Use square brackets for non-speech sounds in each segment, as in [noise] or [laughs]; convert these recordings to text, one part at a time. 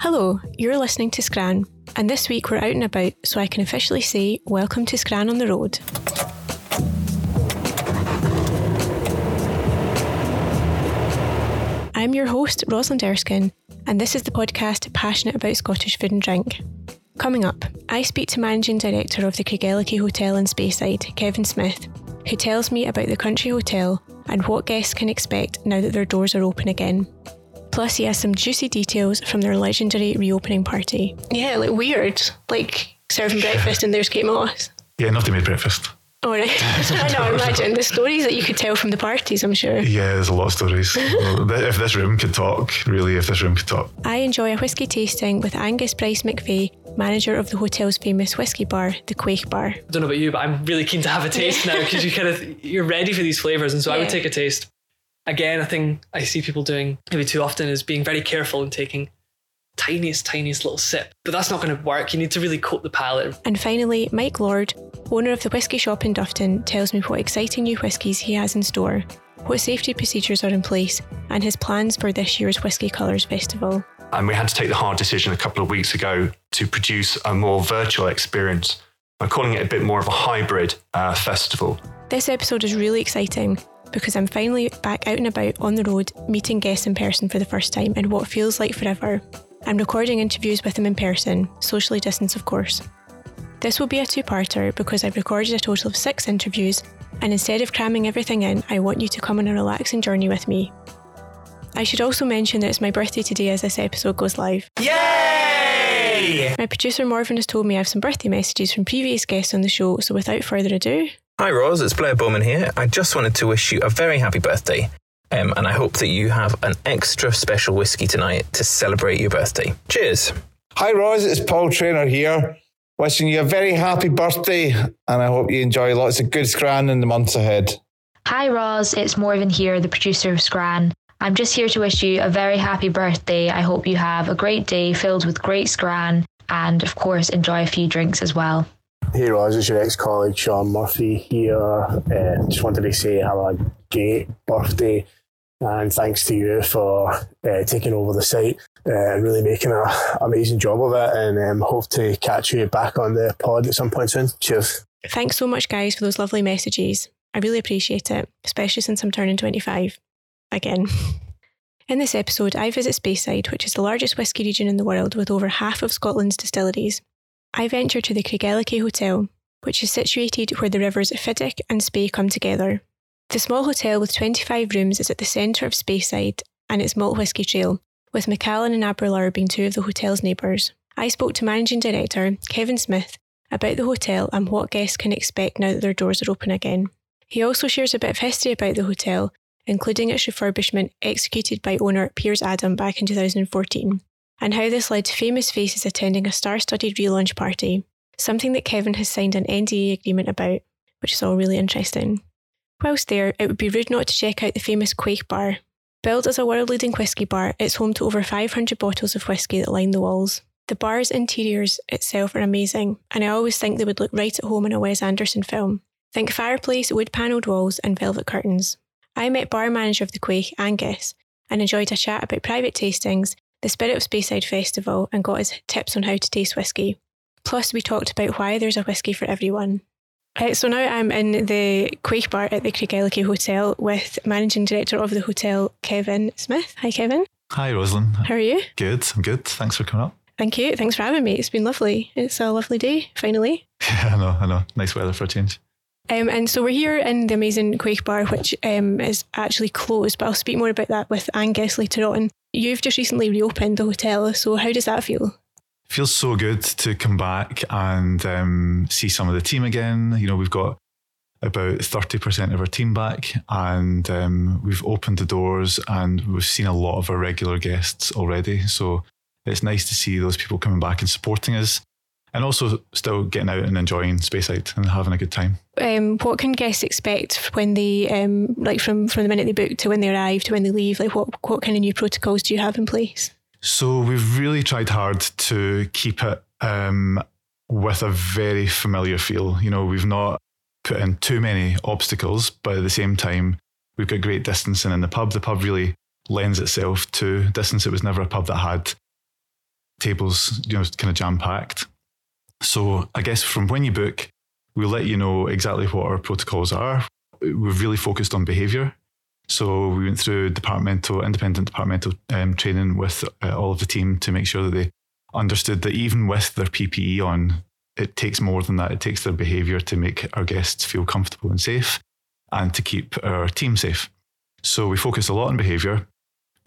Hello, you're listening to Scran, and this week we're out and about, so I can officially say welcome to Scran on the Road. I'm your host, Rosalind Erskine, and this is the podcast passionate about Scottish food and drink. Coming up, I speak to Managing Director of the Craigellachie Hotel in Speyside, Kevin Smith, who tells me about the country hotel and what guests can expect now that their doors are open again. Plus, he has some juicy details from their legendary reopening party. Yeah, like weird. Like serving breakfast and there's Kate Moss. Yeah, nothing made breakfast. All right. [laughs] I know, imagine the stories that you could tell from the parties, I'm sure. Yeah, there's a lot of stories. [laughs] if this room could talk, really, if this room could talk. I enjoy a whisky tasting with Angus Bryce McVay, manager of the hotel's famous whisky bar, the Quaich Bar. I don't know about you, but I'm really keen to have a taste [laughs] now because you kind of you're ready for these flavors, and so I would take a taste. Again, a thing I see people doing maybe too often is being very careful and taking tiniest, tiniest little sip. But that's not going to work. You need to really coat the palate. And finally, Mike Lord, owner of the whisky shop in Dufftown, tells me what exciting new whiskies he has in store, what safety procedures are in place, and his plans for this year's Whisky Colours Festival. And we had to take the hard decision a couple of weeks ago to produce a more virtual experience by calling it a bit more of a hybrid uh, festival. This episode is really exciting because I'm finally back out and about on the road, meeting guests in person for the first time in what feels like forever. I'm recording interviews with them in person, socially distanced, of course. This will be a two parter because I've recorded a total of six interviews, and instead of cramming everything in, I want you to come on a relaxing journey with me. I should also mention that it's my birthday today as this episode goes live. Yay! My producer Morven has told me I have some birthday messages from previous guests on the show, so without further ado. Hi, Ros, it's Blair Bowman here. I just wanted to wish you a very happy birthday. Um, and I hope that you have an extra special whiskey tonight to celebrate your birthday. Cheers. Hi, Ros. It's Paul Trainer here. Wishing you a very happy birthday, and I hope you enjoy lots of good scran in the months ahead. Hi, Ros. It's Morven here, the producer of Scran. I'm just here to wish you a very happy birthday. I hope you have a great day filled with great Scran, and of course, enjoy a few drinks as well. Hey, Ros. It's your ex colleague Sean Murphy here. Uh, just wanted to say have a great birthday and thanks to you for uh, taking over the site uh, and really making an amazing job of it. And um, hope to catch you back on the pod at some point soon. Cheers. Thanks so much, guys, for those lovely messages. I really appreciate it, especially since I'm turning 25 again. In this episode, I visit Speyside, which is the largest whisky region in the world with over half of Scotland's distilleries. I venture to the Craigellachie Hotel, which is situated where the rivers Fiddich and Spey come together. The small hotel with 25 rooms is at the centre of Speyside and its malt whisky trail, with Macallan and Aberlour being two of the hotel's neighbours. I spoke to managing director Kevin Smith about the hotel and what guests can expect now that their doors are open again. He also shares a bit of history about the hotel, including its refurbishment executed by owner Piers Adam back in 2014, and how this led to famous faces attending a star studded relaunch party, something that Kevin has signed an NDA agreement about, which is all really interesting. Whilst there, it would be rude not to check out the famous Quaich Bar. Billed as a world leading whisky bar, it's home to over 500 bottles of whisky that line the walls. The bar's interiors itself are amazing, and I always think they would look right at home in a Wes Anderson film. Think fireplace, wood panelled walls, and velvet curtains. I met bar manager of the Quaich, Angus, and enjoyed a chat about private tastings, the Spirit of Speyside Festival, and got his tips on how to taste whisky. Plus, we talked about why there's a whisky for everyone. Uh, so now I'm in the Quaich Bar at the Craigellachie Hotel with managing director of the hotel, Kevin Smith. Hi, Kevin. Hi, Rosalind. How are you? Good. I'm good. Thanks for coming up. Thank you. Thanks for having me. It's been lovely. It's a lovely day, finally. [laughs] Yeah, I know. I know. Nice weather for a change. Um, and so we're here in the amazing Quaich Bar, which um, is actually closed, but I'll speak more about that with Angus later on. You've just recently reopened the hotel, so how does that feel? feels so good to come back and um, see some of the team again. You know, we've got about 30% of our team back and um, we've opened the doors and we've seen a lot of our regular guests already. So it's nice to see those people coming back and supporting us and also still getting out and enjoying Speyside and having a good time. Um, what can guests expect when they, um, like from, from the minute they book to when they arrive to when they leave? Like what, what kind of new protocols do you have in place? So we've really tried hard to keep it um, with a very familiar feel. You know, we've not put in too many obstacles, but at the same time, we've got great distancing in the pub. The pub really lends itself to distance. It was never a pub that had tables, you know, kind of jam packed. So I guess from when you book, we'll let you know exactly what our protocols are. We've really focused on behaviour. So we went through departmental, independent departmental um, training with uh, all of the team to make sure that they understood that even with their PPE on, it takes more than that. It takes their behaviour to make our guests feel comfortable and safe and to keep our team safe. So we focus a lot on behaviour.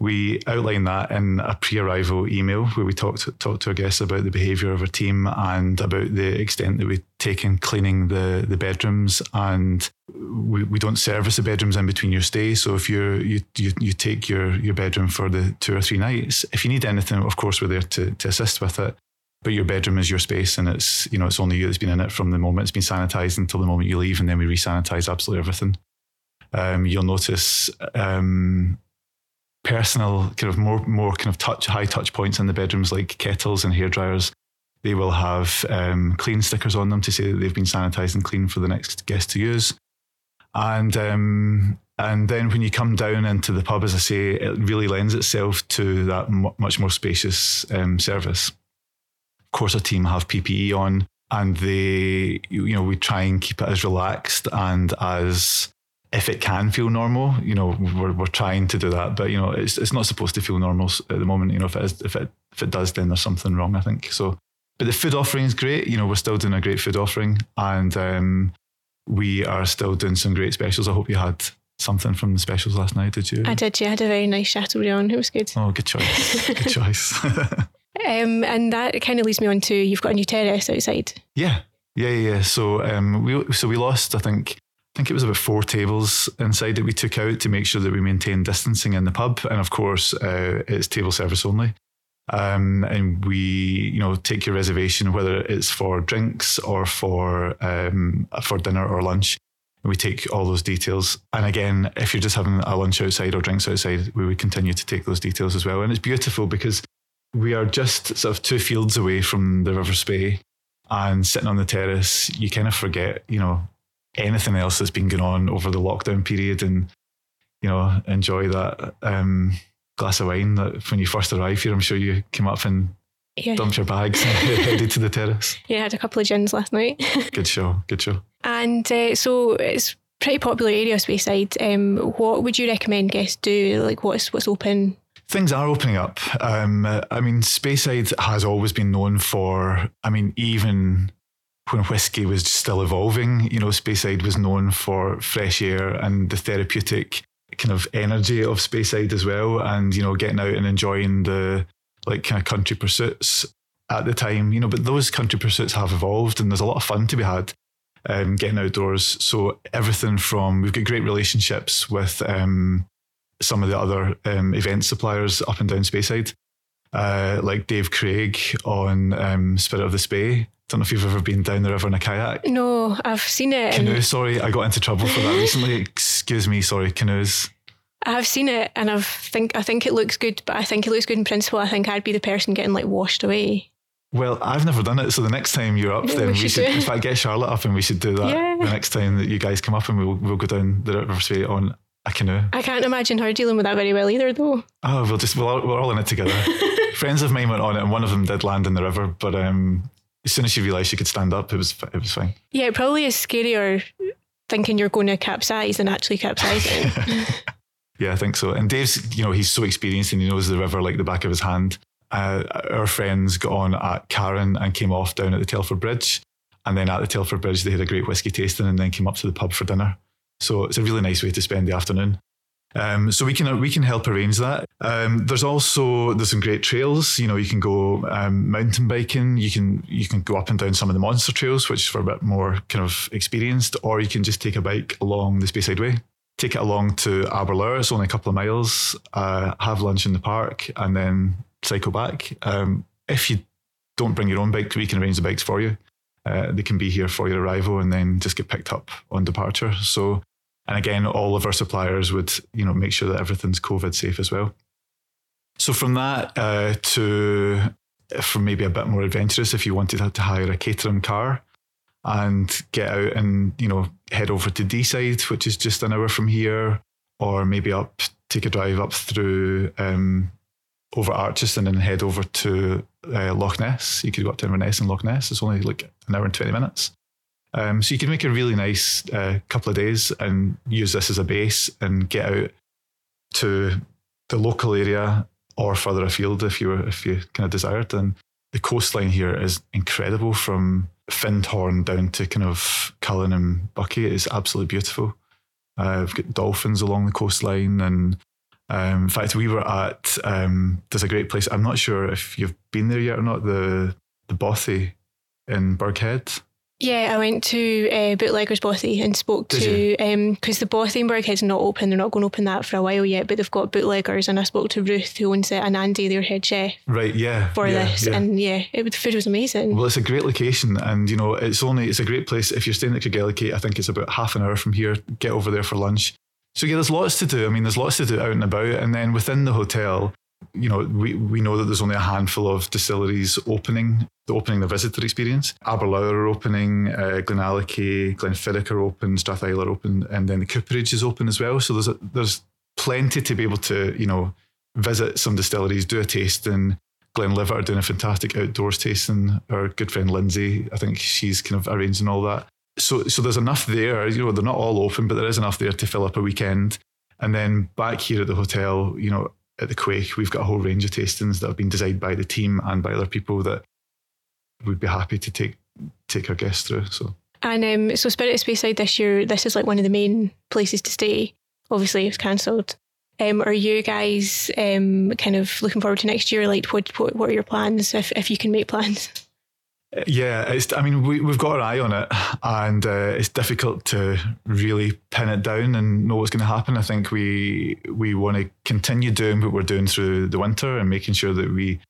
We outline that in a pre-arrival email where we talk to, talk to our guests about the behaviour of our team and about the extent that we take in cleaning the, the bedrooms. And we, we don't service the bedrooms in between your stay. So if you're, you you you take your your bedroom for the two or three nights, if you need anything, of course we're there to, to assist with it. But your bedroom is your space, and it's you know it's only you that's been in it from the moment it's been sanitized until the moment you leave, and then we re-sanitize absolutely everything. Um, you'll notice um, personal kind of more more kind of touch high touch points in the bedrooms like kettles and hair dryers they will have um, clean stickers on them to say that they've been sanitized and clean for the next guest to use and um, and then when you come down into the pub as i say it really lends itself to that m- much more spacious um, service. Of course our team have ppe on and they you know we try and keep it as relaxed and as if it can feel normal, you know, we're, we're trying to do that, but you know, it's it's not supposed to feel normal at the moment. You know, if it is, if it if it does, then there's something wrong. I think so. But the food offering is great. You know, we're still doing a great food offering, and um, we are still doing some great specials. I hope you had something from the specials last night. Did you? I did. Yeah, I had a very nice Chateaubriand. It was good. Oh, good choice. good [laughs] choice. [laughs] um, and that kind of leads me on to you've got a new terrace outside. Yeah, yeah, yeah. So um, we so we lost, I think I think it was about four tables inside that we took out to make sure that we maintained distancing in the pub. And of course, uh, it's table service only. Um, and we, you know, take your reservation, whether it's for drinks or for um, for dinner or lunch. And we take all those details. And again, if you're just having a lunch outside or drinks outside, we would continue to take those details as well. And it's beautiful because we are just sort of two fields away from the River Spey. And sitting on the terrace, you kind of forget, you know, anything else that's been going on over the lockdown period and you know enjoy that um, glass of wine that when you first arrived here I'm sure you came up and yeah. dumped your bags and [laughs] headed to the terrace. Yeah I had a couple of gins last night. [laughs] Good show good show. And uh, so it's pretty popular area Speyside. Um, what would you recommend guests do? Like what's what's open? Things are opening up. Um, I mean, Speyside has always been known for, I mean, even when whiskey was still evolving, you know, Speyside was known for fresh air and the therapeutic kind of energy of Speyside as well. And, you know, getting out and enjoying the like kind of country pursuits at the time, you know, but those country pursuits have evolved and there's a lot of fun to be had um, getting outdoors. So everything from, we've got great relationships with um, some of the other um, event suppliers up and down Speyside. Uh, like Dave Craig on um, Spirit of the Spey, don't know if you've ever been down the river in a kayak. No, I've seen it. Canoe, sorry, I got into trouble for that recently. [laughs] Excuse me, sorry, canoes. I've seen it and I've think I think it looks good, but I think it looks good in principle. I think I'd be the person getting like washed away. Well, I've never done it, so the next time you're up, [laughs] then we, we should, in fact, get Charlotte up and we should do that yeah. the next time that you guys come up and we'll we'll go down the river Spey on a canoe. I can't imagine her dealing with that very well either, though. Oh, we'll just we're all, we're all in it together. [laughs] Friends of mine went on it, and one of them did land in the river, but um, as soon as she realised she could stand up, it was it was fine. Yeah, it probably is scarier thinking you're going to capsize than actually capsizing. [laughs] yeah, I think so. And Dave's, you know, he's so experienced and he knows the river like the back of his hand. Uh, our friends got on at Carron and came off down at the Telford Bridge. And then at the Telford Bridge, they had a great whiskey tasting and then came up to the pub for dinner. So it's a really nice way to spend the afternoon. Um, so we can we can help arrange that. Um, there's also there's some great trails. You know, you can go um, mountain biking. You can you can go up and down some of the monster trails, which is for a bit more kind of experienced, or you can just take a bike along the Speyside Way. Take it along to Aberlour. It's only a couple of miles. Uh, have lunch in the park and then cycle back. Um, if you don't bring your own bike, we can arrange the bikes for you. Uh, they can be here for your arrival and then just get picked up on departure. So and again, all of our suppliers would, you know, make sure that everything's COVID safe as well. So from that uh, to from maybe a bit more adventurous, if you wanted to hire a catering car and get out and you know head over to Deeside, which is just an hour from here, or maybe up take a drive up through um, over Archiestown and head over to uh, Loch Ness. You could go up to Inverness and Loch Ness. It's only like an hour and 20 minutes. Um, so you can make a really nice uh, couple of days and use this as a base and get out to the local area or further afield if you were, if you kind of desired. And the coastline here is incredible from Findhorn down to kind of Cullen and Buckie. It is absolutely beautiful. Uh, we've got dolphins along the coastline and um, in fact, we were at um, there's a great place. I'm not sure if you've been there yet or not. The the Bothy in Burghead. Yeah, I went to uh, Bootleggers Bothy and spoke Did to because the Bothy in Burghead's not open. They're not going to open that for a while yet, but they've got Bootleggers, and I spoke to Ruth who owns it and Andy, their head chef, Right. Yeah. for yeah, this, yeah. and yeah, it, the food was amazing. Well, it's a great location, and you know, it's only it's a great place if you're staying at Craigellachie. I think it's about half an hour from here. Get over there for lunch. So yeah, there's lots to do. I mean, there's lots to do out and about, and then within the hotel, you know, we we know that there's only a handful of distilleries opening. The opening the visitor experience. Aberlour are opening, uh, Glenallachie, Glenfiddich are open, Strathisla are open, and then the Cooperage is open as well. So there's a, there's plenty to be able to you know visit some distilleries, do a tasting. Glenlivet are doing a fantastic outdoors tasting. Our good friend Lindsay, I think she's kind of arranging all that. So, so there's enough there. You know, they're not all open, but there is enough there to fill up a weekend. And then back here at the hotel, you know, at the Quaich, we've got a whole range of tastings that have been designed by the team and by other people that we'd be happy to take take our guests through. So, And um, so Spirit of Speyside this year, this is like one of the main places to stay. Obviously, it's cancelled. Um, are you guys um, kind of looking forward to next year? Like, what what, what are your plans if if you can make plans? [laughs] Yeah, it's. I mean, we we've got our eye on it, and uh, it's difficult to really pin it down and know what's going to happen. I think we we want to continue doing what we're doing through the winter and making sure that we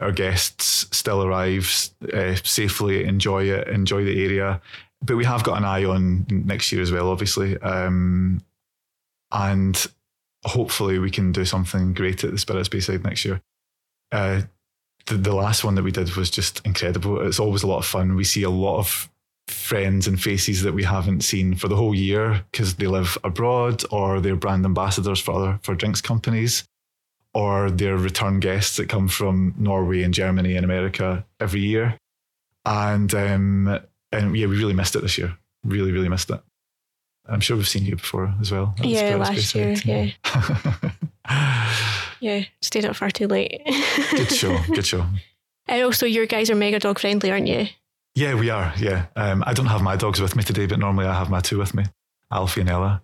our guests still arrive uh, safely, enjoy it, enjoy the area. But we have got an eye on next year as well, obviously, um, and hopefully we can do something great at the Spirit Speyside next year. Uh, the, the last one that we did was just incredible. It's always a lot of fun. We see a lot of friends and faces that we haven't seen for the whole year because they live abroad or they're brand ambassadors for other for drinks companies or they're return guests that come from Norway and Germany and America every year. And um, and yeah, we really missed it this year. Really, really missed it. I'm sure we've seen you before as well. Yeah, last year, Side. [laughs] Yeah, stayed up far too late. good show. Good show. [laughs] And also, your guys are mega dog friendly, aren't you? Yeah, we are. Yeah. Um, I don't have my dogs with me today, but normally I have my two with me, Alfie and Ella.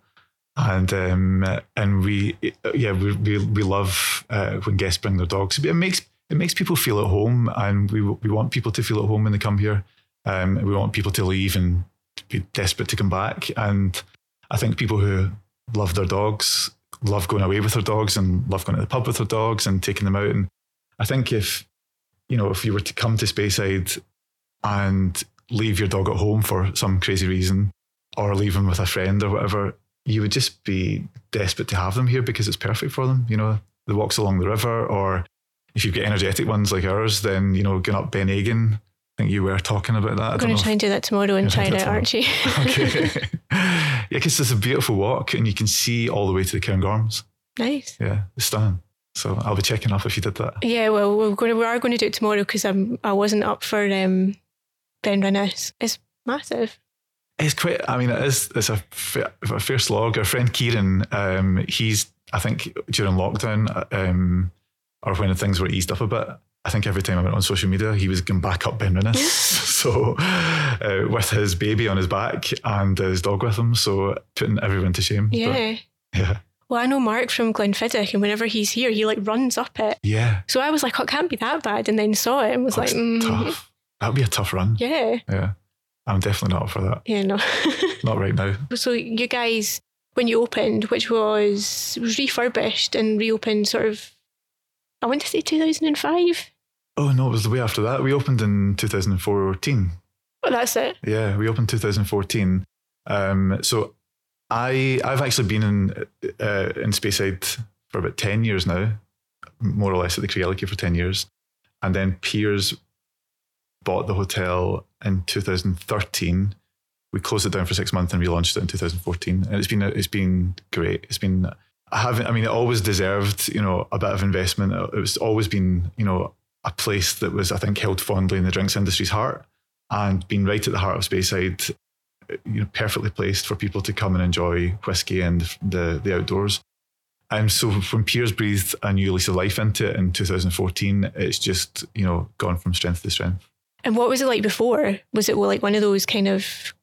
And um, and we yeah we we, we love uh, when guests bring their dogs. It makes it makes people feel at home, and we we want people to feel at home when they come here. Um, we want people to leave and be desperate to come back. And I think people who love their dogs love going away with their dogs and love going to the pub with their dogs and taking them out. And I think if you know if you were to come to Speyside and leave your dog at home for some crazy reason, or leave him with a friend or whatever, you would just be desperate to have them here because it's perfect for them. You know, the walks along the river, or if you've got energetic ones like ours, then you know, going up Ben Aigan. I think you were talking about that. I'm going to try and do that tomorrow and Yeah, try it out, aren't you? [laughs] okay. [laughs] yeah, because it's a beautiful walk and you can see all the way to the Cairngorms. nice. Yeah, it's stunning. So I'll be checking up if you did that. Yeah, well, we're going to, we are going to do it tomorrow because I'm I wasn't up for um, Ben Rinnes. It's massive. It's quite. I mean, it is. It's a a fair slog. Our friend Kieran, um, he's. I think during lockdown, um, or when things were eased up a bit, I think every time I went on social media, he was going back up Ben Rinnes. [laughs] [laughs] so, uh, with his baby on his back and his dog with him, so putting everyone to shame. But, Yeah. yeah. Well, I know Mark from Glenfiddich, and whenever he's here, he like runs up it. Yeah. So I was like, oh, it can't be that bad. And then saw it and was Oh, like, mm, tough. That'd be a tough run. yeah, Yeah. I'm definitely not up for that. yeah, no. [laughs] Not right now. so you guys, when you opened, which was was refurbished and reopened, sort of, I want to say 2005. Oh no, it was the way after that. We opened in 2014. Oh, that's it. Yeah, we opened 2014. Um, so I I've actually been in uh, in Speyside for about 10 years now, more or less at the Craigellachie for 10 years, and then Piers bought the hotel in 2013. We closed it down for six months and relaunched it in 2014, and it's been it's been great. It's been I haven't. I mean, it always deserved, you know, a bit of investment. It was always been, you know, a place that was, I think, held fondly in the drinks industry's heart, and being right at the heart of Speyside, you know, perfectly placed for people to come and enjoy whiskey and the the outdoors. And so when Piers breathed a new lease of life into it in 2014, it's just, you know, gone from strength to strength. And what was it like before? Was it like one of those kind of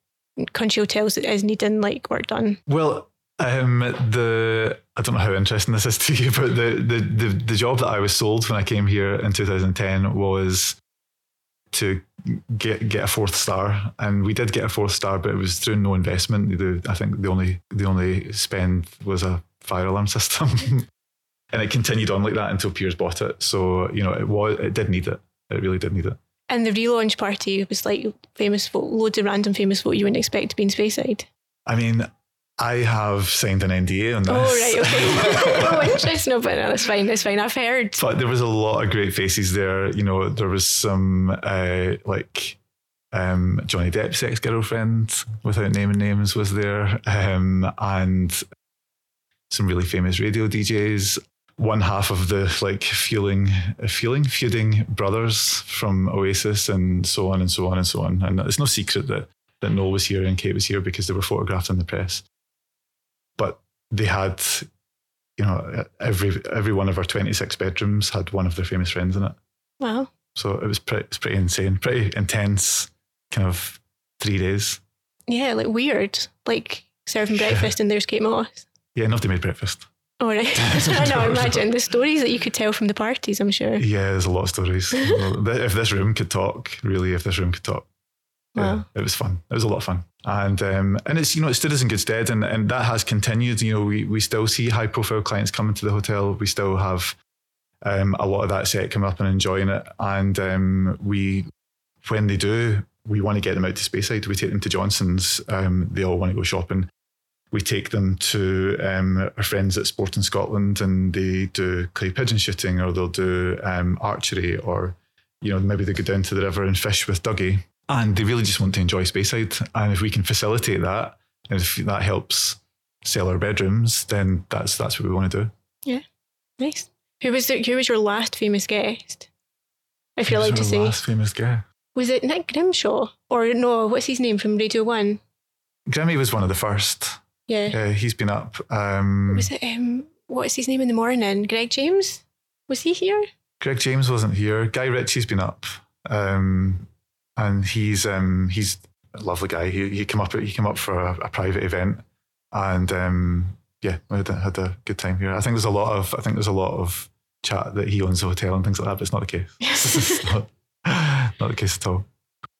country hotels that is needing like work done? Well, um, the I don't know how interesting this is to you, [laughs] but the, the the the job that I was sold when I came here in 2010 was to get get a fourth star, and we did get a fourth star, but it was through no investment. The, I think the only the only spend was a fire alarm [laughs] system, and it continued on like that until Piers bought it. So you know, it was it did need it. It really did need it. And the relaunch party was like famous folk, loads of random famous folk you wouldn't expect to be in Speyside. I mean, I have signed an NDA on this. Oh, right, okay. [laughs] oh, interesting. No, but no, that's fine. That's fine. I've heard. But there was a lot of great faces there. You know, there was some uh, like um, Johnny Depp's ex girlfriend, without naming names, was there, um, and some really famous radio DJs one half of the like fueling, fueling, feuding brothers from Oasis and so on and so on and so on. And it's no secret that that Noel was here and Kate was here because they were photographed in the press. But they had, you know, every every one of our twenty six bedrooms had one of their famous friends in it. Wow! So it was pretty, it's pretty insane, pretty intense, kind of three days. Yeah, like weird, like serving breakfast and there's Kate Moss. Yeah, nobody made breakfast. All right. [laughs] [laughs] I know, imagine the stories that you could tell from the parties, I'm sure. Yeah, there's a lot of stories. [laughs] if this room could talk, really, if this room could talk. Yeah, wow. it was fun. It was a lot of fun. And um, and it's you know it stood us in good stead and, and that has continued. You know, we we still see high profile clients coming to the hotel. We still have um, a lot of that set coming up and enjoying it. And um, we when they do, we want to get them out to Speyside. We take them to Johnson's. Um, they all want to go shopping we take them to um, our friends at Sport in Scotland and they do clay pigeon shooting or they'll do um, archery or, you know, maybe they go down to the river and fish with Dougie. And they really just want to enjoy Speyside. And if we can facilitate that, and if that helps sell our bedrooms, then that's that's what we want to do. Yeah, nice. Who was the, who was your last famous guest? If you're allowed to say. Last famous guest. Was it Nick Grimshaw or no? What's his name from Radio One? Grimmy was one of the first. Yeah. Yeah, he's been up. Um, was it um what's his name in the morning? Greg James? Was he here? Greg James wasn't here. Guy Ritchie's been up. Um, and he's um he's a lovely guy. He he came up he came up for a, a private event and um yeah, we had a, had a good time here. I think there's a lot of I think there's a lot of chat that he owns a hotel and things like that, but it's not the case. [laughs] [laughs] it's not, not the case at all.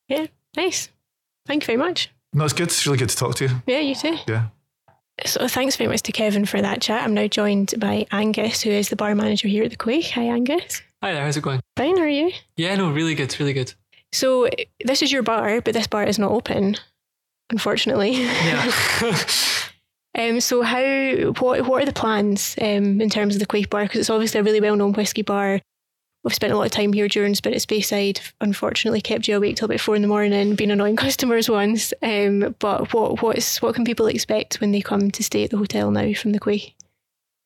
Yeah, nice. Thank you very much. No, it's good. It's really good to talk to you. Yeah, you too. Yeah. So thanks very much to Kevin for that chat. I'm now joined by Angus, who is the bar manager here at the Quaich. Hi, Angus. Hi there. How's it going? Fine. How are you? Yeah, no, really good. Really good. So this is your bar, but this bar is not open, unfortunately. Yeah. [laughs] um. So how? What? What are the plans? Um. In terms of the Quaich bar, because it's obviously a really well-known whiskey bar. We've spent a lot of time here during Spirit Speyside. Unfortunately, kept you awake till about four in the morning, being annoying [laughs] customers once. Um, but what what's what can people expect when they come to stay at the hotel now from the Quaich?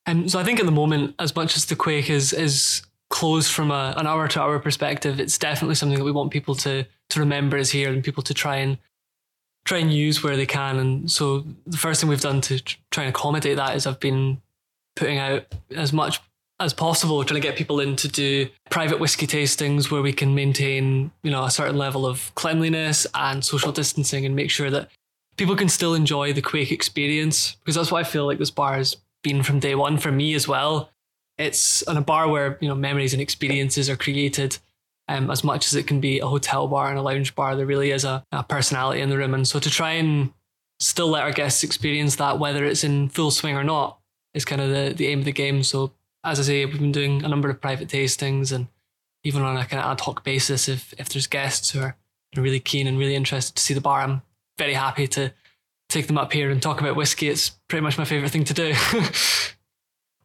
Um, so I think at the moment, as much as the Quaich is is closed from a, an hour to hour perspective, it's definitely something that we want people to to remember is here and people to try and try and use where they can. And so the first thing we've done to try and accommodate that is I've been putting out as much as possible, trying to get people in to do private whiskey tastings where we can maintain, you know, a certain level of cleanliness and social distancing and make sure that people can still enjoy the Quaich experience. Because that's what I feel like this bar has been from day one for me as well. It's in a bar where, you know, memories and experiences are created. Um, as much as it can be a hotel bar and a lounge bar, there really is a, a personality in the room. And so to try and still let our guests experience that, whether it's in full swing or not, is kind of the, the aim of the game. So as I say, we've been doing a number of private tastings and even on a kind of ad hoc basis, if if there's guests who are really keen and really interested to see the bar, I'm very happy to take them up here and talk about whiskey. It's pretty much my favourite thing to do. [laughs]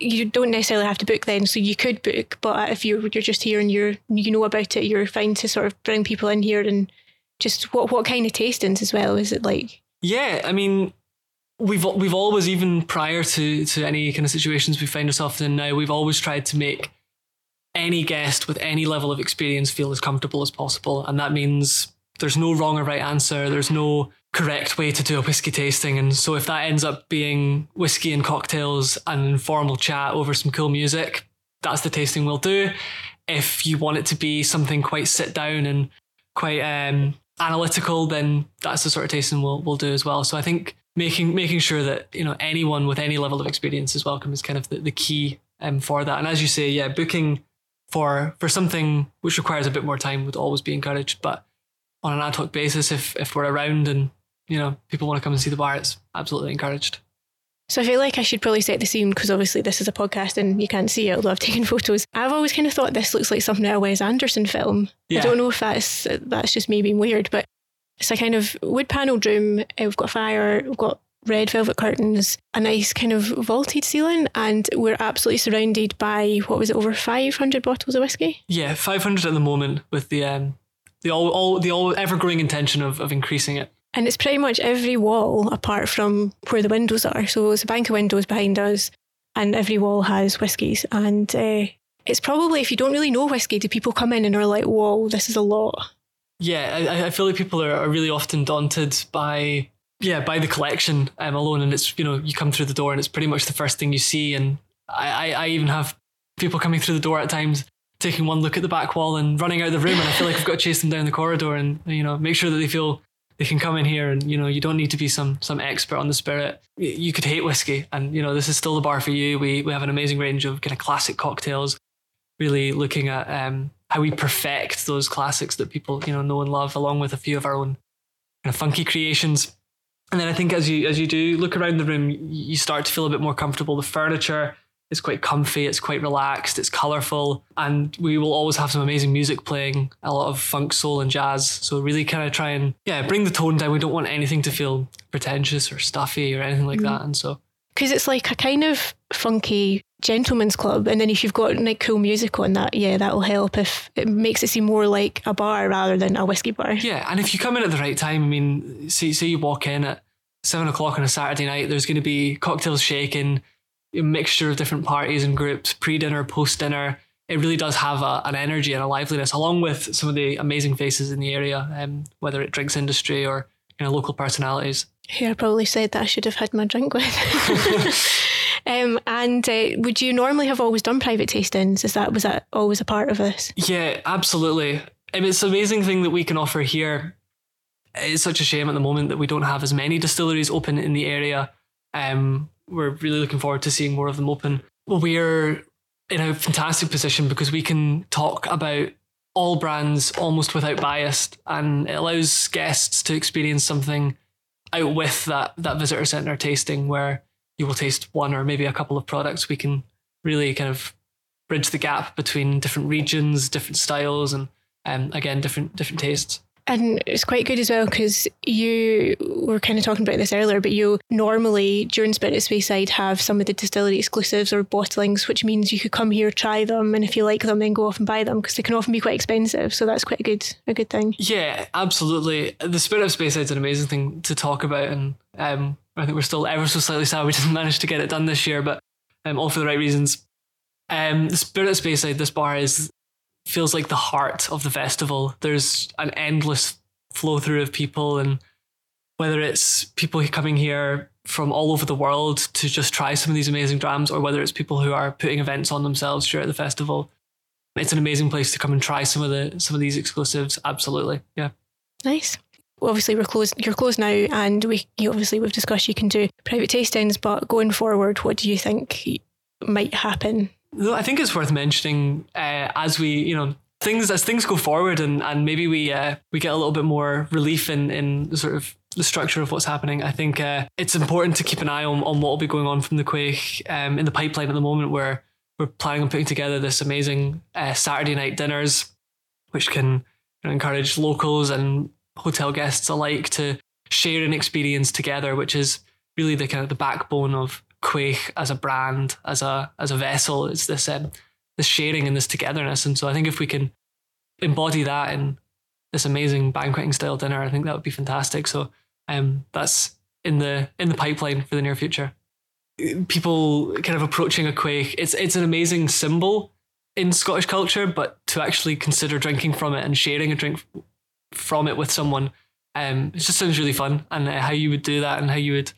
you don't necessarily have to book then, so you could book, but if you're you're just here and you're you know about it, you're fine to sort of bring people in here and just what what kind of tastings as well is it like? Yeah, I mean, we've we've always even prior to to any kind of situations we find ourselves in now, we've always tried to make any guest with any level of experience feel as comfortable as possible, and that means there's no wrong or right answer. There's no correct way to do a whiskey tasting, and so if that ends up being whiskey and cocktails and informal chat over some cool music, that's the tasting we'll do. If you want it to be something quite sit down and quite um, analytical, then that's the sort of tasting we'll we'll do as well. So I think making making sure that you know anyone with any level of experience is welcome is kind of the, the key um, for that. And as you say, yeah, booking for for something which requires a bit more time would always be encouraged. But on an ad hoc basis, if if we're around and you know people want to come and see the bar, it's absolutely encouraged. So I feel like I should probably set the scene because obviously this is a podcast and you can't see it, although I've [laughs] taken photos. I've always kind of thought this looks like something out of a Wes Anderson film. Yeah. I don't know if that's that's just me being weird, but it's a kind of wood panelled room. Uh, We've got a fire, we've got red velvet curtains, a nice kind of vaulted ceiling, and we're absolutely surrounded by what was it, over 500 bottles of whiskey? Yeah, 500 at the moment with the um the all, all the all ever growing intention of, of increasing it. And it's pretty much every wall apart from where the windows are. So there's a bank of windows behind us, and every wall has whiskies. And uh, it's probably, if you don't really know whiskey, do people come in and are like, whoa, this is a lot? Yeah, I, I feel like people are, are really often daunted by yeah by the collection um, alone, and it's you know you come through the door and it's pretty much the first thing you see, and I, I, I even have people coming through the door at times taking one look at the back wall and running out of the room, and I feel like I've got to chase them down the corridor and you know make sure that they feel they can come in here and you know you don't need to be some some expert on the spirit. You could hate whiskey, and you know this is still the bar for you. We we have an amazing range of kind of classic cocktails, really looking at um, how we perfect those classics that people you know know and love, along with a few of our own kind of funky creations. And then I think as you as you do look around the room, you start to feel a bit more comfortable. The furniture is quite comfy, it's quite relaxed, it's colourful, and we will always have some amazing music playing, a lot of funk, soul, and jazz. So really kind of try and yeah, bring the tone down. We don't want anything to feel pretentious or stuffy or anything like mm. that. And so Because it's like a kind of funky gentleman's club. And then if you've got like cool music on that, yeah, that'll help if it makes it seem more like a bar rather than a whiskey bar. Yeah, and if you come in at the right time, I mean, say, say you walk in at seven o'clock on a Saturday night, there's going to be cocktails shaking, a mixture of different parties and groups, pre dinner, post dinner. It really does have a, an energy and a liveliness, along with some of the amazing faces in the area, um, whether it drinks industry or you know local personalities. Who I probably said that I should have had my drink with. [laughs] um, and uh, would you normally have always done private tastings? Is that was that always a part of this? Yeah, absolutely. I mean, it's an amazing thing that we can offer here. It's such a shame at the moment that we don't have as many distilleries open in the area. Um, we're really looking forward to seeing more of them open. We're in a fantastic position because we can talk about all brands almost without bias, and it allows guests to experience something out with that that visitor center tasting where you will taste one or maybe a couple of products. We can really kind of bridge the gap between different regions, different styles, and um, again different different tastes. And it's quite good as well because you were kind of talking about this earlier, but you normally during Spirit of Speyside have some of the distillery exclusives or bottlings, which means you could come here, try them, and if you like them, then go off and buy them because they can often be quite expensive. So that's quite a good a good thing. Yeah, absolutely. The spirit of Speyside is an amazing thing to talk about, and um, I think we're still ever so slightly sad we [laughs] didn't manage to get it done this year, but um, all for the right reasons. Um, the spirit of Speyside, this bar is feels like the heart of the festival. There's an endless flow through of people, and whether it's people coming here from all over the world to just try some of these amazing drams, or whether it's people who are putting events on themselves throughout the festival, it's an amazing place to come and try some of the some of these exclusives. Absolutely, yeah. Nice. Obviously, we're closed. You're closed now, and we obviously we've discussed you can do private tastings, but going forward, what do you think might happen? I think it's worth mentioning uh, as we, you know, things as things go forward, and and maybe we uh, we get a little bit more relief in in sort of the structure of what's happening. I think uh, it's important to keep an eye on, on what will be going on from the Quaich um, in the pipeline at the moment, where we're planning on putting together this amazing uh, Saturday night dinners, which can you know, encourage locals and hotel guests alike to share an experience together, which is really the kind of the backbone of Quaich as a brand, as a as a vessel. It's this um, this sharing and this togetherness. And so I think if we can embody that in this amazing banqueting style dinner, I think that would be fantastic. So um, that's in the in the pipeline for the near future. People kind of approaching a quaich. It's it's an amazing symbol in Scottish culture, but to actually consider drinking from it and sharing a drink from it with someone, um, it just sounds really fun. And uh, how you would do that and how you would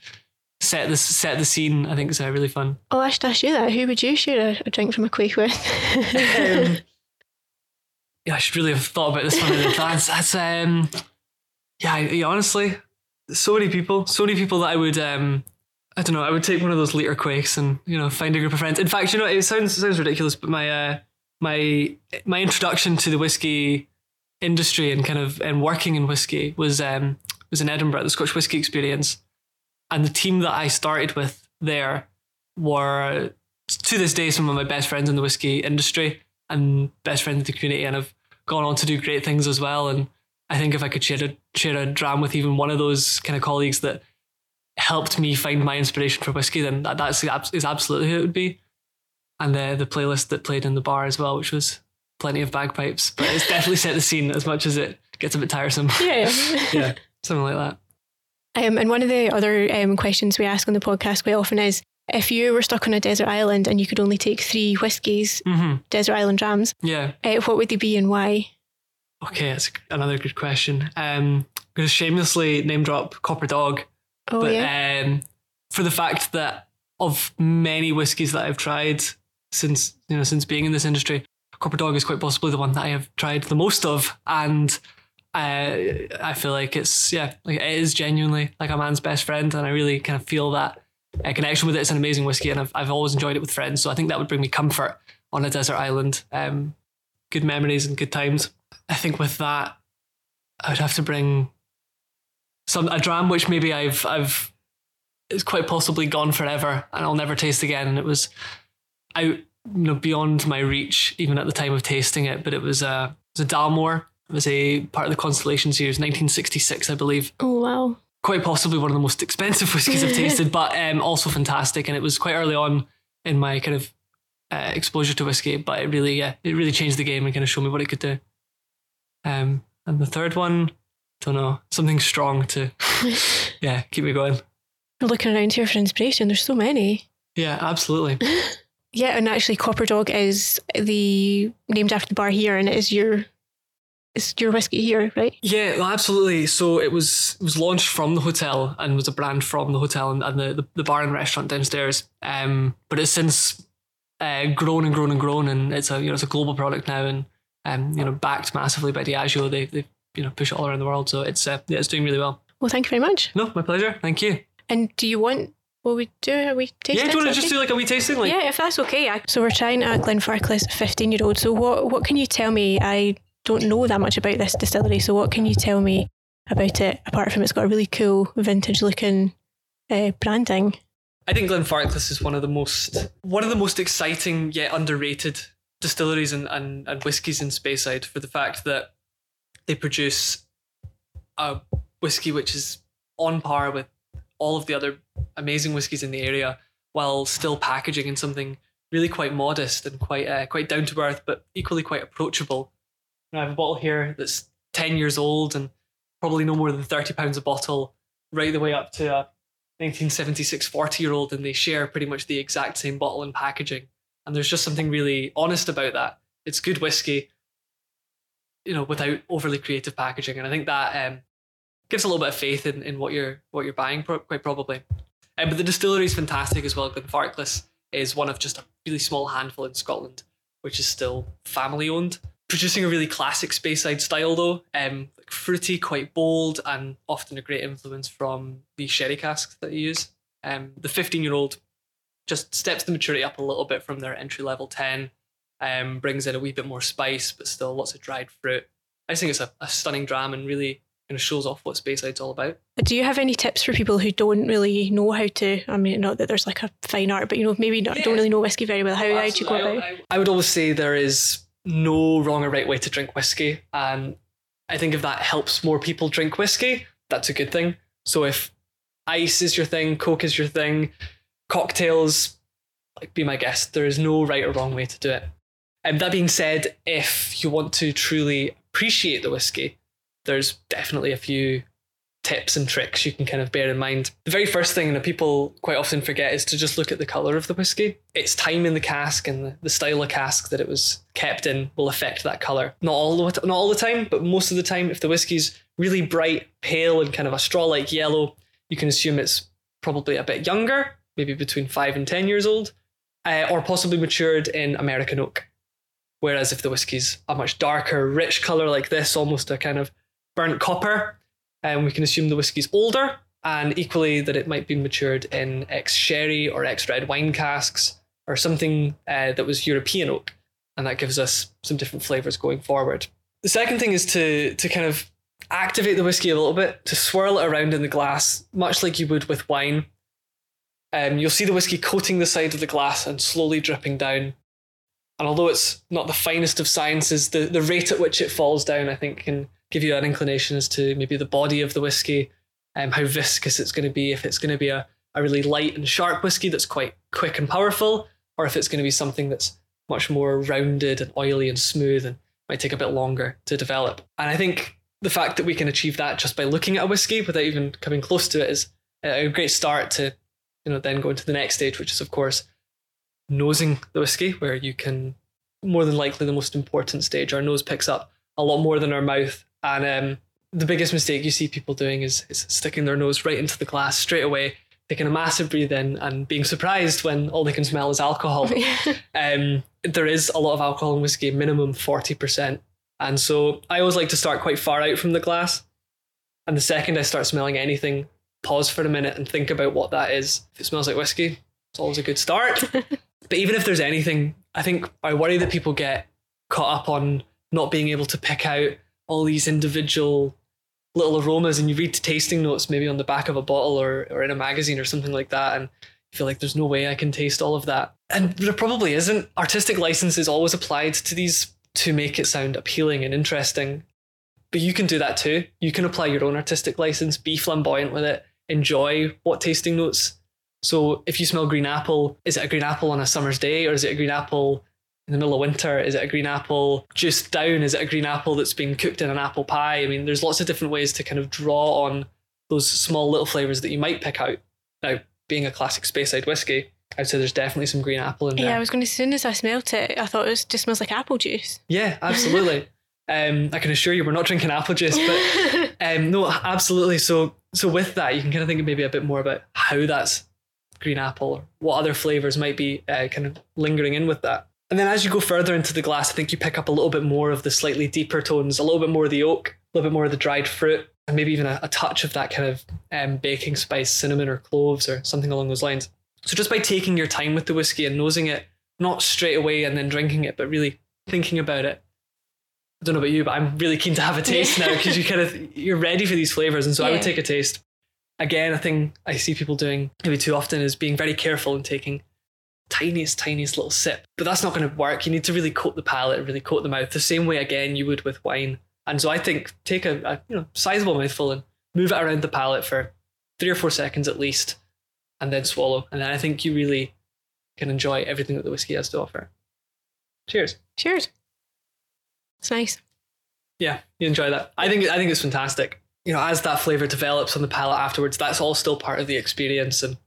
set the set the scene, I think is uh, really fun. Oh, I should ask you that. Who would you share a, a drink from a quaich with? um, [laughs] yeah, I should really have thought about this one in advance. That's um, yeah, yeah, honestly, so many people, so many people that I would um, I don't know, I would take one of those liter quaichs and you know find a group of friends. In fact, you know, it sounds sounds ridiculous, but my uh, my my introduction to the whiskey industry and kind of and working in whiskey was um was in Edinburgh, the Scotch Whisky Experience, and the team that I started with there were to this day some of my best friends in the whiskey industry and best friends in the community, and have gone on to do great things as well. And I think if I could share a share a dram with even one of those kind of colleagues that helped me find my inspiration for whiskey, then that that's is absolutely who it would be. And the the playlist that played in the bar as well, which was plenty of bagpipes, but it's definitely set the scene as much as it gets a bit tiresome. Yeah, yeah, [laughs] something like that. Um, and one of the other um, questions we ask on the podcast quite often is if you were stuck on a desert island and you could only take three whiskies, mm-hmm. desert island drams, yeah, uh, what would they be and why? Okay, that's another good question. Um, I'm going to shamelessly name drop Copper Dog, oh, but yeah. um, for the fact that of many whiskies that I've tried since you know since being in this industry, Copper Dog is quite possibly the one that I have tried the most of, and uh, I feel like it's yeah, like it is genuinely like a man's best friend, and I really kind of feel that a connection with it. It's an amazing whiskey, and I've I've always enjoyed it with friends, so I think that would bring me comfort on a desert island. Um, good memories and good times. I think with that, I would have to bring some a dram which maybe I've I've it's quite possibly gone forever and I'll never taste again. And it was out you know beyond my reach even at the time of tasting it. But it was a it was a Dalmore. Was a part of the Constellation series, 1966, I believe. Oh wow! Quite possibly one of the most expensive [laughs] whiskies I've [laughs] tasted, but um, also fantastic. And it was quite early on in my kind of uh, exposure to whiskey, but it really, yeah, it really changed the game and kind of showed me what it could do. Um, and the third one, don't know, something strong to, [laughs] yeah, keep me going. You're looking around here for inspiration. There's so many. Yeah, absolutely. yeah, and actually, Copper Dog is the named after the bar here, and it is your it's your whiskey here, right? Yeah, well, absolutely. So it was it was launched from the hotel and was a brand from the hotel and, and the, the, the bar and restaurant downstairs. Um, but it's since uh, grown and grown and grown, and it's a you know it's a global product now, and um, you know backed massively by Diageo. They they you know push it all around the world, so it's uh, yeah, it's doing really well. Well, thank you very much. No, my pleasure. Thank you. And do you want what we do? Are we tasting? Yeah, do you want to just do like a wee tasting? Like yeah, if that's okay. I, so we're trying at Glenfarclas fifteen year old. So what what can you tell me? I don't know that much about this distillery. So what can you tell me about it apart from it's got a really cool vintage looking uh, branding? I think Glenfarclas is one of the most one of the most exciting yet underrated distilleries and, and, and whiskies in Speyside for the fact that they produce a whiskey which is on par with all of the other amazing whiskies in the area while still packaging in something really quite modest and quite uh, quite down to earth but equally quite approachable. I have a bottle here that's 10 years old and probably no more than 30 pounds a bottle right the way up to a 1976 40 year old and they share pretty much the exact same bottle and packaging. And there's just something really honest about that. It's good whiskey you know without overly creative packaging. And i think that um, gives a little bit of faith in, in what you're what you're buying quite probably. Um, but the distillery is fantastic as well. Glenfarclas is one of just a really small handful in scotland which is still family owned producing a really classic Speyside style though um like fruity quite bold and often a great influence from the sherry casks that you use um the 15 year old just steps the maturity up a little bit from their entry level 10 um brings in a wee bit more spice but still lots of dried fruit i just think it's a, a stunning dram and really kind of shows off what Speyside's all about. Do you have any tips for people who don't really know how to? I mean, not that there's like a fine art, but you know, maybe not, Yeah. don't really know whiskey very well. How, how do you go about? I, I- I would always say there is no wrong or right way to drink whiskey, and I think if that helps more people drink whiskey, that's a good thing. So if ice is your thing, coke is your thing, cocktails, like be my guest. There is no right or wrong way to do it. And that being said, if you want to truly appreciate the whiskey, there's definitely a few tips and tricks you can kind of bear in mind. The very first thing that people quite often forget is to just look at the colour of the whiskey. Its time in the cask and the, style of cask that it was kept in will affect that colour. Not all the, not all the time, but most of the time, if the whiskey's really bright, pale, and kind of a straw-like yellow, you can assume it's probably a bit younger, maybe between five and ten years old, uh, or possibly matured in American oak. Whereas if the whiskey's a much darker, rich colour like this, almost a kind of burnt copper, um, we can assume the whiskey's older, and equally that it might be matured in ex sherry or ex red wine casks or something uh, that was European oak, and that gives us some different flavors going forward. The second thing is to to kind of activate the whiskey a little bit, to swirl it around in the glass, much like you would with wine. Um, you'll see the whiskey coating the side of the glass and slowly dripping down. And although it's not the finest of sciences, the, the rate at which it falls down, I think, can give you an inclination as to maybe the body of the whiskey, um, how viscous it's going to be, if it's going to be a, a really light and sharp whiskey that's quite quick and powerful, or if it's going to be something that's much more rounded and oily and smooth and might take a bit longer to develop. And I think the fact that we can achieve that just by looking at a whiskey without even coming close to it is a great start to, you know, then go into the next stage, which is of course nosing the whiskey, where you can more than likely the most important stage. Our nose picks up a lot more than our mouth and um, the biggest mistake you see people doing is, is sticking their nose right into the glass straight away, taking a massive breathe in, and being surprised when all they can smell is alcohol. [laughs] um, there is a lot of alcohol in whiskey, minimum 40%. And so I always like to start quite far out from the glass. And the second I start smelling anything, pause for a minute and think about what that is. If it smells like whiskey, it's always a good start. [laughs] but even if there's anything, I think I worry that people get caught up on not being able to pick out all these individual little aromas and you read the tasting notes maybe on the back of a bottle or, or in a magazine or something like that and you feel like there's no way I can taste all of that. And there probably isn't. Artistic license is always applied to these to make it sound appealing and interesting. But you can do that too. You can apply your own artistic license, be flamboyant with it, enjoy what tasting notes. So if you smell green apple, is it a green apple on a summer's day or is it a green apple in the middle of winter? Is it a green apple juiced down? Is it a green apple that's been cooked in an apple pie? I mean, there's lots of different ways to kind of draw on those small little flavors that you might pick out. Now, being a classic Speyside whiskey, I'd say there's definitely some green apple in there. Yeah, I was going to. As soon as I smelt it, I thought it was, just smells like apple juice. Yeah, absolutely. [laughs] um, I can assure you, we're not drinking apple juice, but [laughs] um, no, absolutely. So, so with that, you can kind of think maybe a bit more about how that's green apple, or what other flavors might be uh, kind of lingering in with that. And then as you go further into the glass, I think you pick up a little bit more of the slightly deeper tones, a little bit more of the oak, a little bit more of the dried fruit, and maybe even a, a touch of that kind of um, baking spice, cinnamon or cloves or something along those lines. So just by taking your time with the whiskey and nosing it, not straight away and then drinking it, but really thinking about it. I don't know about you, but I'm really keen to have a taste now because you kind of you're ready for these flavors, and so yeah. I would take a taste. Again, a thing I see people doing maybe too often is being very careful in taking tiniest, tiniest little sip. But that's not going to work. You need to really coat the palate, really coat the mouth, the same way again you would with wine. And so I think take a, a you know sizable mouthful and move it around the palate for three or four seconds at least, and then swallow. And then I think you really can enjoy everything that the whiskey has to offer. Cheers. Cheers. It's nice. Yeah, you enjoy that. I think I think it's fantastic. You know, as that flavor develops on the palate afterwards, that's all still part of the experience and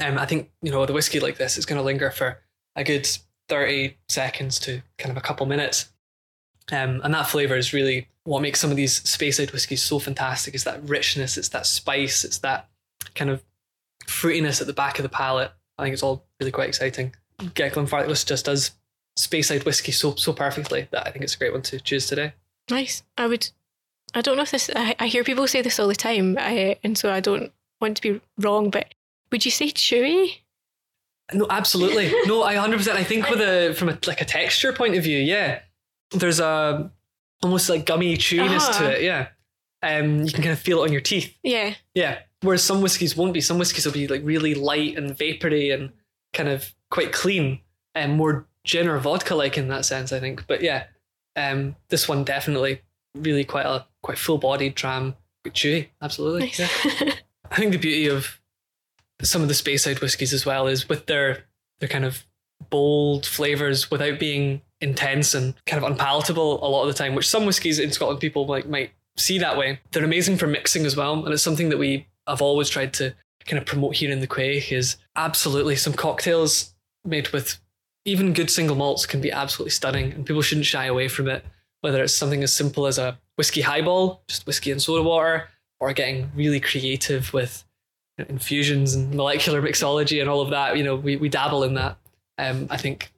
um, I think you know the whiskey like this is going to linger for a good thirty seconds to kind of a couple minutes, um, and that flavor is really what makes some of these Speyside whiskies so fantastic. Is that richness? It's that spice. It's that kind of fruitiness at the back of the palate. I think it's all really quite exciting. Get Glenfarclas just does Speyside whiskey so so perfectly that I think it's a great one to choose today. Nice. I would. I don't know if this. I, I hear people say this all the time, I, and so I don't want to be wrong, but would you say chewy? No, absolutely. [laughs] no, I hundred percent. I think with a from a like a texture point of view, yeah, there's a almost like gummy chewiness uh-huh. to it. Yeah, um, you can kind of feel it on your teeth. Yeah, yeah. Whereas some whiskies won't be. Some whiskies will be like really light and vapory and kind of quite clean and more gin or vodka like in that sense. I think, but yeah, um, this one definitely really quite a quite full bodied dram, chewy. Absolutely. Nice. Yeah. [laughs] I think the beauty of some of the Speyside whiskies as well is with their their kind of bold flavors without being intense and kind of unpalatable a lot of the time, which some whiskies in Scotland people like might see that way. They're amazing for mixing as well, and it's something that we have always tried to kind of promote here in the Quaich. Is absolutely some cocktails made with even good single malts can be absolutely stunning, and people shouldn't shy away from it. Whether it's something as simple as a whiskey highball, just whiskey and soda water, or getting really creative with infusions and molecular mixology and all of that. You know, we, we dabble in that. Um, I think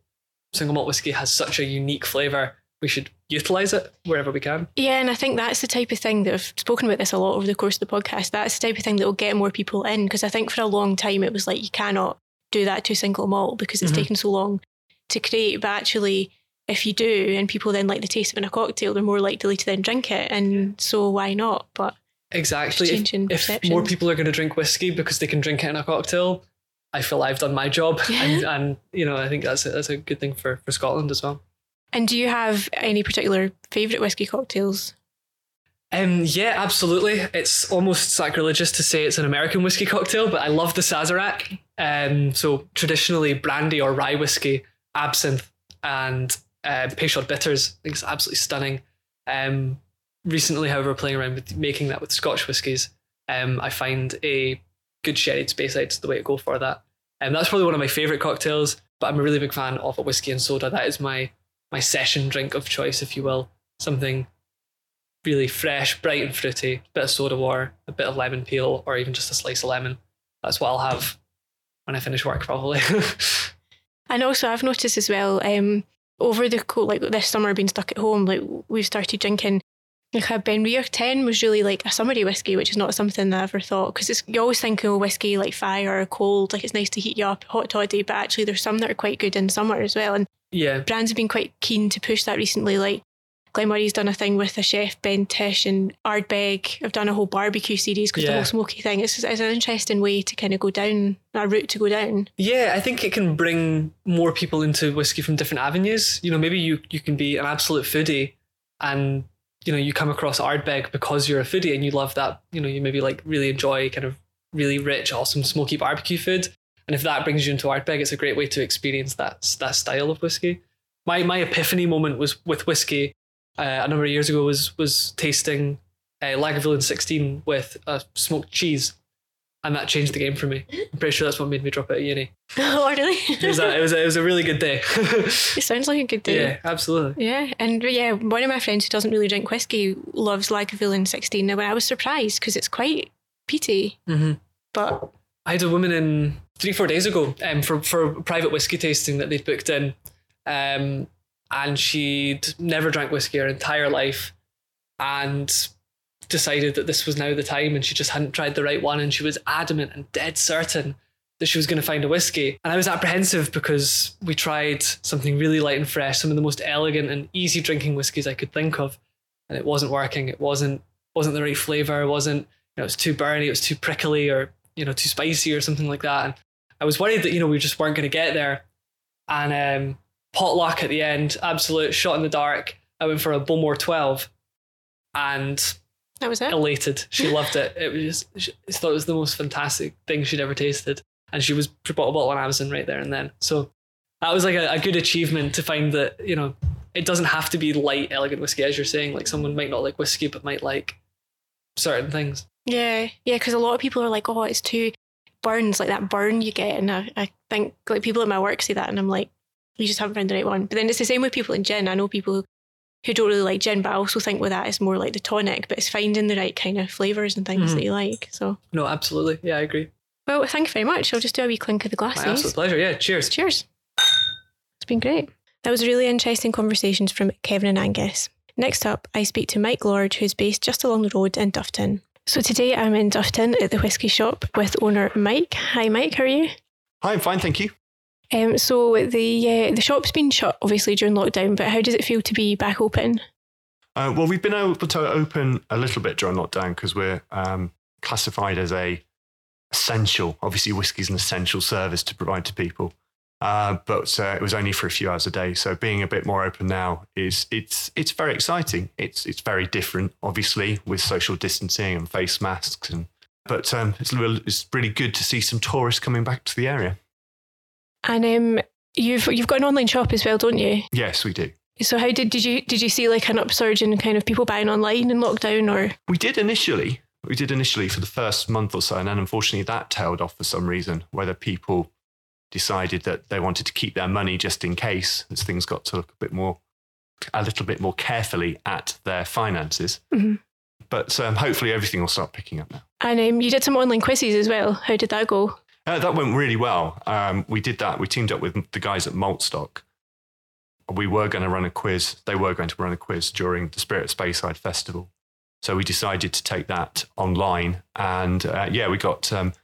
single malt whiskey has such a unique flavor. We should utilize it wherever we can. Yeah, and I think that's the type of thing that I've spoken about this a lot over the course of the podcast. That's the type of thing that will get more people in because I think for a long time it was like you cannot do that to single malt because it's mm-hmm. taken so long to create. But actually, if you do, and people then like the taste of it in a cocktail, they're more likely to then drink it. And so why not? But exactly, if, if more people are going to drink whiskey because they can drink it in a cocktail, I feel I've done my job, [laughs] yeah. and, and you know I think that's a, that's a good thing for for Scotland as well. And do you have any particular favourite whiskey cocktails? Um, yeah, absolutely. It's almost sacrilegious to say it's an American whiskey cocktail, but I love the Sazerac. Um, so traditionally brandy or rye whiskey, absinthe, and uh, Peychaud bitters. I think it's absolutely stunning. Um, recently, however, playing around with making that with Scotch whiskies, um, I find a good sherried Speyside the way to go for that. And um, that's probably one of my favourite cocktails. But I'm a really big fan of a whiskey and soda. That is my my session drink of choice, if you will. Something really fresh, bright and fruity, a bit of soda water, a bit of lemon peel, or even just a slice of lemon. That's what I'll have when I finish work, probably. [laughs] and also, I've noticed as well, um, over the like this summer being stuck at home, like we've started drinking like a Benriach 10 was really like a summery whiskey, which is not something that I ever thought because you always think of whiskey like fire or cold, like it's nice to heat you up, hot toddy, but actually there's some that are quite good in summer as well. And yeah, brands have been quite keen to push that recently. Like Glenmorangie's done a thing with a chef Ben Tish and Ardbeg have done a whole barbecue series because yeah. the whole smoky thing. It's, it's an interesting way to kind of go down a route to go down. Yeah, I think it can bring more people into whiskey from different avenues. You know, maybe you you can be an absolute foodie and you know you come across Ardbeg because you're a foodie and you love that. You know, you maybe like really enjoy kind of really rich, awesome smoky barbecue food. And if that brings you into Ardbeg, it's a great way to experience that that style of whiskey. My my epiphany moment was with whiskey uh, a number of years ago was was tasting uh, Lagavulin 16 with a smoked cheese, and that changed the game for me. I'm pretty sure that's what made me drop out of uni. [laughs] Oh, really? it, was a, it, was a, it was a really good day. it sounds like a good day. Yeah, absolutely. Yeah, and yeah, one of my friends who doesn't really drink whiskey loves Lagavulin 16. Now, I was surprised because it's quite peaty, mm-hmm. but I had a woman in three four days ago um, for for private whiskey tasting that they'd booked in. Um, and she'd never drank whiskey her entire life and decided that this was now the time and she just hadn't tried the right one and she was adamant and dead certain that she was going to find a whiskey. And i was apprehensive because we tried something really light and fresh some of the most elegant and easy drinking whiskies i could think of and it wasn't working. It wasn't wasn't the right flavor. It wasn't you know it was too burny it was too prickly or you know too spicy or something like that. And i was worried that you know we just weren't going to get there. And um potluck at the end, absolute shot in the dark. I went for a Bowmore 12 and that was it. Elated. She [laughs] loved it. It was just, she thought it was the most fantastic thing she'd ever tasted. And she was bought a bottle on Amazon right there and then. So that was like a, a good achievement to find that, you know, it doesn't have to be light, elegant whiskey, as you're saying. Like someone might not like whiskey, but might like certain things. Yeah. Yeah. Because a lot of people are like, oh, it's too burns, like that burn you get. And I, I think like people at my work say that. And I'm like, you just haven't found the right one. But then it's the same with people in gin. I know people who don't really like gin, but I also think with that it's more like the tonic, but it's finding the right kind of flavours and things mm. that you like. So No, absolutely. Yeah, I agree. Well, thank you very much. I'll just do a wee clink of the glasses. My absolute pleasure. Yeah, cheers. Cheers. It's been great. That was really interesting conversations from Kevin and Angus. Next up, I speak to Mike Lord, who's based just along the road in Dufftown. So today I'm in Dufftown at the whisky shop with owner Mike. Hi, Mike. How are you? Hi, I'm fine, thank you. Um, so the uh, the shop's been shut obviously during lockdown, but how does it feel to be back open? Uh, well, we've been able to open a little bit during lockdown because we're um, classified as a essential. Obviously, whiskey is an essential service to provide to people, uh, but uh, it was only for a few hours a day. So being a bit more open now is it's it's very exciting. It's it's very different, obviously, with social distancing and face masks, and but um, it's, it's really good to see some tourists coming back to the area. And um, you've you've got an online shop as well, don't you? Yes, we do. So how did did you did you see like an upsurge in kind of people buying online in lockdown or We did initially. We did initially for the first month or so, and then unfortunately that tailed off for some reason. Whether people decided that they wanted to keep their money just in case, as things got to look a bit more, a little bit more carefully at their finances. Mhm. But um, hopefully everything will start picking up now. and um, you did some online quizzes as well. How did that go? Uh, that went really well. Um, we did that. We teamed up with the guys at Maltstock. We were going to run a quiz. They were going to run a quiz during the Spirit Speyside Festival. So we decided to take that online. And uh, yeah, we got, um,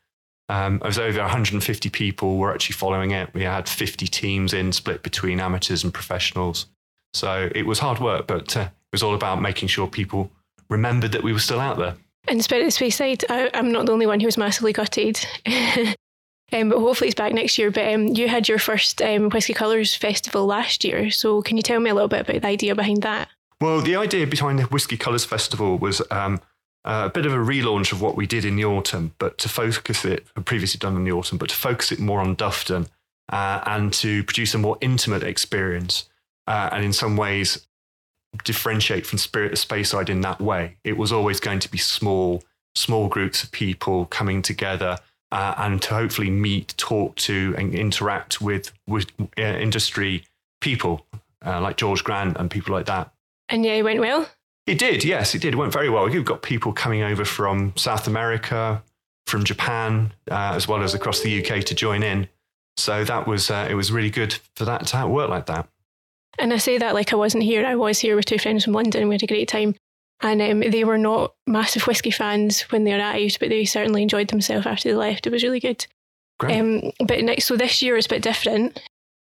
um, it was over 150 people were actually following it. We had 50 teams in, split between amateurs and professionals. So it was hard work, but uh, it was all about making sure people remembered that we were still out there. And Spirit of Speyside, I, I'm not the only one who was massively gutted. [laughs] um, but hopefully it's back next year. But um, you had your first um, Whiskey Colours festival last year. So can you tell me a little bit about the idea behind that? Well, the idea behind the Whiskey Colours Festival was um, a bit of a relaunch of what we did in the autumn, but to focus it, previously done in the autumn, but to focus it more on Dufftown uh, and to produce a more intimate experience. Uh, and in some ways, differentiate from Spirit of Speyside in that way. It was always going to be small, small groups of people coming together uh, and to hopefully meet, talk to, and interact with, with uh, industry people uh, like George Grant and people like that. And yeah, it went well. It did, yes, it did. It went very well. You've got people coming over from South America, from Japan, uh, as well as across the UK to join in. So that was uh, it was really good for that to work like that. And I say that like I wasn't here. I was here with two friends from London. We had a great time. And um, they were not massive whiskey fans when they arrived, but they certainly enjoyed themselves after they left. It was really good. Great. Um, but next, so this year is a bit different.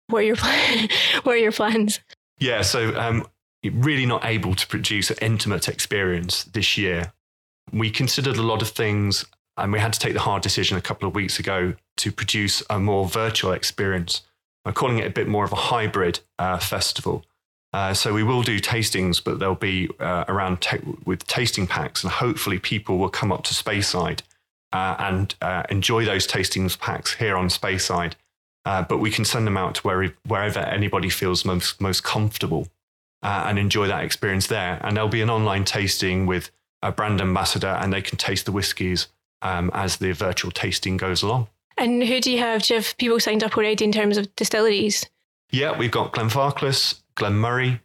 What are your pl- [laughs] what are your plans? Yeah, so um, really not able to produce an intimate experience this year. We considered a lot of things, and we had to take the hard decision a couple of weeks ago to produce a more virtual experience. I'm calling it a bit more of a hybrid uh, festival. Uh, so we will do tastings, but they'll be uh, around ta- with tasting packs, and hopefully people will come up to Speyside uh, and uh, enjoy those tastings packs here on Speyside. Uh, but we can send them out to where, wherever anybody feels most most comfortable uh, and enjoy that experience there. And there'll be an online tasting with a brand ambassador, and they can taste the whiskies um, as the virtual tasting goes along. And who do you have? Do you have people signed up already in terms of distilleries? Yeah, we've got Glenfarclas, Glen Moray,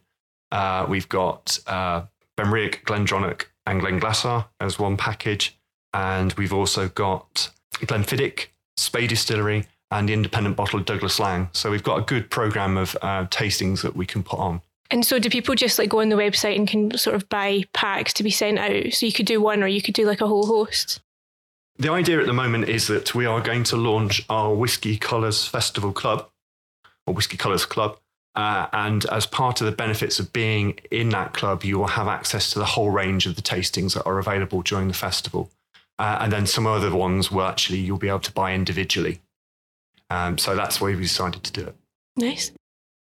uh, we've got uh, Benriach, Glendronach, and Glenglassaugh as one package. And we've also got Glenfiddich, Spey Distillery, and the independent bottle of Douglas Laing. So we've got a good program of uh, tastings that we can put on. And so, do people just like go on the website and can sort of buy packs to be sent out? So you could do one, or you could do like a whole host. The idea at the moment is that we are going to launch our Whiskey Colours Festival Club, or Whiskey Colours Club. Uh, and as part of the benefits of being in that club, you will have access to the whole range of the tastings that are available during the festival. Uh, and then some other ones will actually you'll be able to buy individually. Um, so that's why we decided to do it. Nice.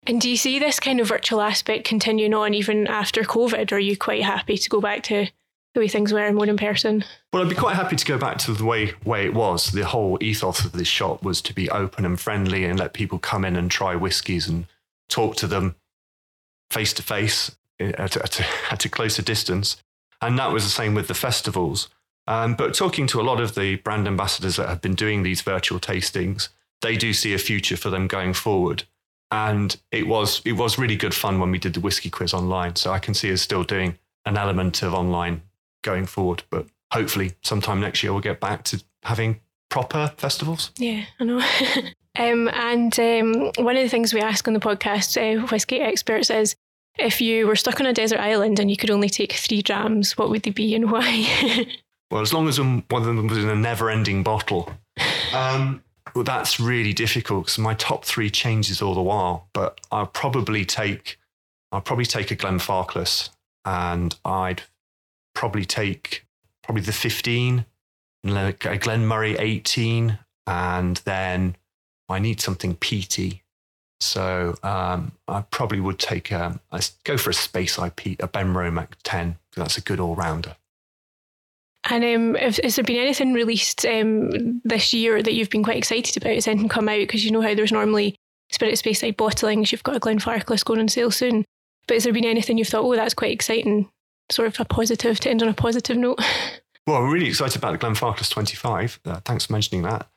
And do you see this kind of virtual aspect continuing on even after COVID? Or are you quite happy to go back to the way things were more in person? Well, I'd be quite happy to go back to the way way it was. The whole ethos of this shop was to be open and friendly and let people come in and try whiskies and talk to them face to face at a- closer distance. And that was the same with the festivals. Um, but talking to a lot of the brand ambassadors that have been doing these virtual tastings, they do see a future for them going forward. And it was it was really good fun when we did the whiskey quiz online. So I can see us still doing an element of online going forward. But hopefully, sometime next year we'll get back to having proper festivals. Yeah, I know. [laughs] um, and um, one of the things we ask on the podcast, uh, Whiskey Experts, is if you were stuck on a desert island and you could only take three drams, what would they be and why? [laughs] Well, as long as one of them was in a never-ending bottle. [laughs] Um, well, that's really difficult because my top three changes all the while. But I'll probably take, I'll probably take a Glenfarclas, and I'd probably take probably the fifteen, and then a Glen Moray eighteen, and then I need something peaty. So um, I probably would take um, I go for a Space IP, a Benromach ten. That's a good all-rounder. and um, if, has there been anything released um, this year that you've been quite excited about? Has anything come out? Because you know how there's normally Spirit Speyside bottlings, you've got a Glenfarclas going on sale soon. But has there been anything you've thought, oh, that's quite exciting? Sort of a positive to end on a positive note? [laughs] Well, I'm really excited about the Glenfarclas 25. Uh, thanks for mentioning that.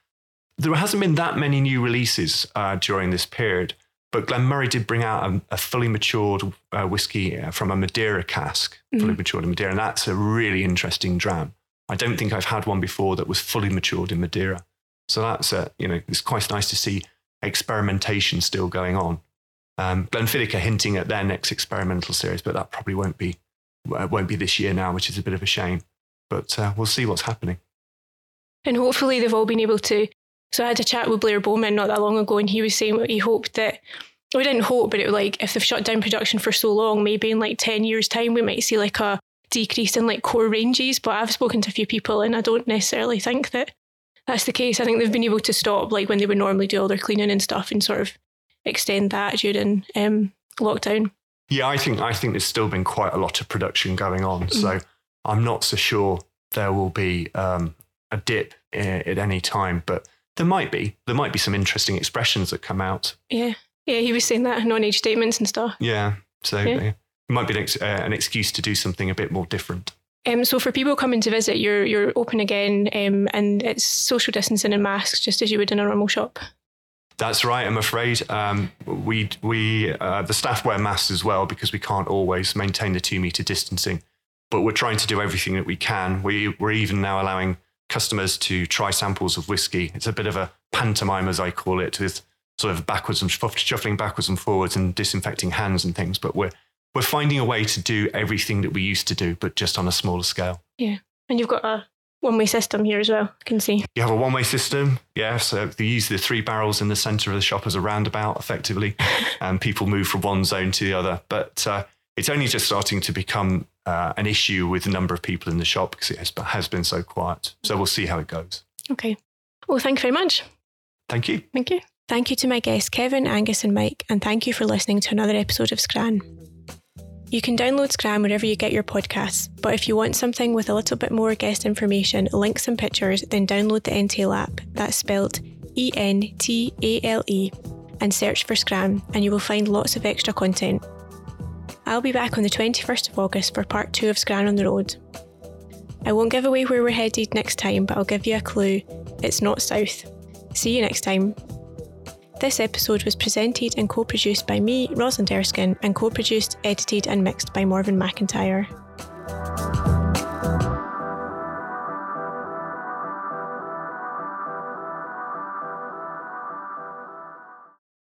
There hasn't been that many new releases uh, during this period, but Glenmorangie did bring out a, a fully matured uh, whiskey uh, from a Madeira cask, mm-hmm. fully matured in Madeira, and that's a really interesting dram. I don't think I've had one before that was fully matured in Madeira. So that's, uh, you know, it's quite nice to see experimentation still going on. Um, Glenfiddich are hinting at their next experimental series, but that probably won't be uh, won't be this year now, which is a bit of a shame but uh, we'll see what's happening. And hopefully they've all been able to. So I had a chat with Blair Bowman not that long ago, and he was saying what he hoped that. We didn't hope, but it was like if they've shut down production for so long, maybe in like ten years' time we might see like a decrease in like core ranges. But I've spoken to a few people, and I don't necessarily think that that's the case. I think they've been able to stop like when they would normally do all their cleaning and stuff, and sort of extend that during um, lockdown. Yeah, I think I think there's still been quite a lot of production going on. Mm. So I'm not so sure there will be um, a dip at any time, but there might be. There might be some interesting expressions that come out. Yeah, yeah. He was saying that non-age statements and stuff. Yeah, so yeah. it might be an, ex- uh, an, excuse to do something a bit more different. Um, so for people coming to visit, you're you're open again, um, and it's social distancing and masks, just as you would in a normal shop. That's right. I'm afraid um, we we uh, the staff wear masks as well because we can't always maintain the two meter distancing but we're trying to do everything that we can. We, we're even now allowing customers to try samples of whiskey. It's a bit of a pantomime, as I call it, with sort of backwards and shuffling backwards and forwards and disinfecting hands and things. But we're we're finding a way to do everything that we used to do, but just on a smaller scale. Yeah, and you've got a one-way system here as well. I can see you have a one-way system. Yeah, so they use the three barrels in the centre of the shop as a roundabout, effectively, [laughs] and people move from one zone to the other. But uh, it's only just starting to become uh, an issue with the number of people in the shop because it has, has been so quiet. So we'll see how it goes. Okay. Well, thank you very much. Thank you. Thank you. Thank you to my guests, Kevin, Angus, and Mike, and thank you for listening to another episode of Scran. You can download Scran wherever you get your podcasts, but if you want something with a little bit more guest information, links, and pictures, then download the Entale app. That's spelled E N T A L E, and search for Scran, and you will find lots of extra content. I'll be back on the 21st of August for part two of Scran on the Road. I won't give away where we're headed next time, but I'll give you a clue. It's not south. See you next time. This episode was presented and co produced by me, Rosalind Erskine, and co produced, edited, and mixed by Morven McIntyre.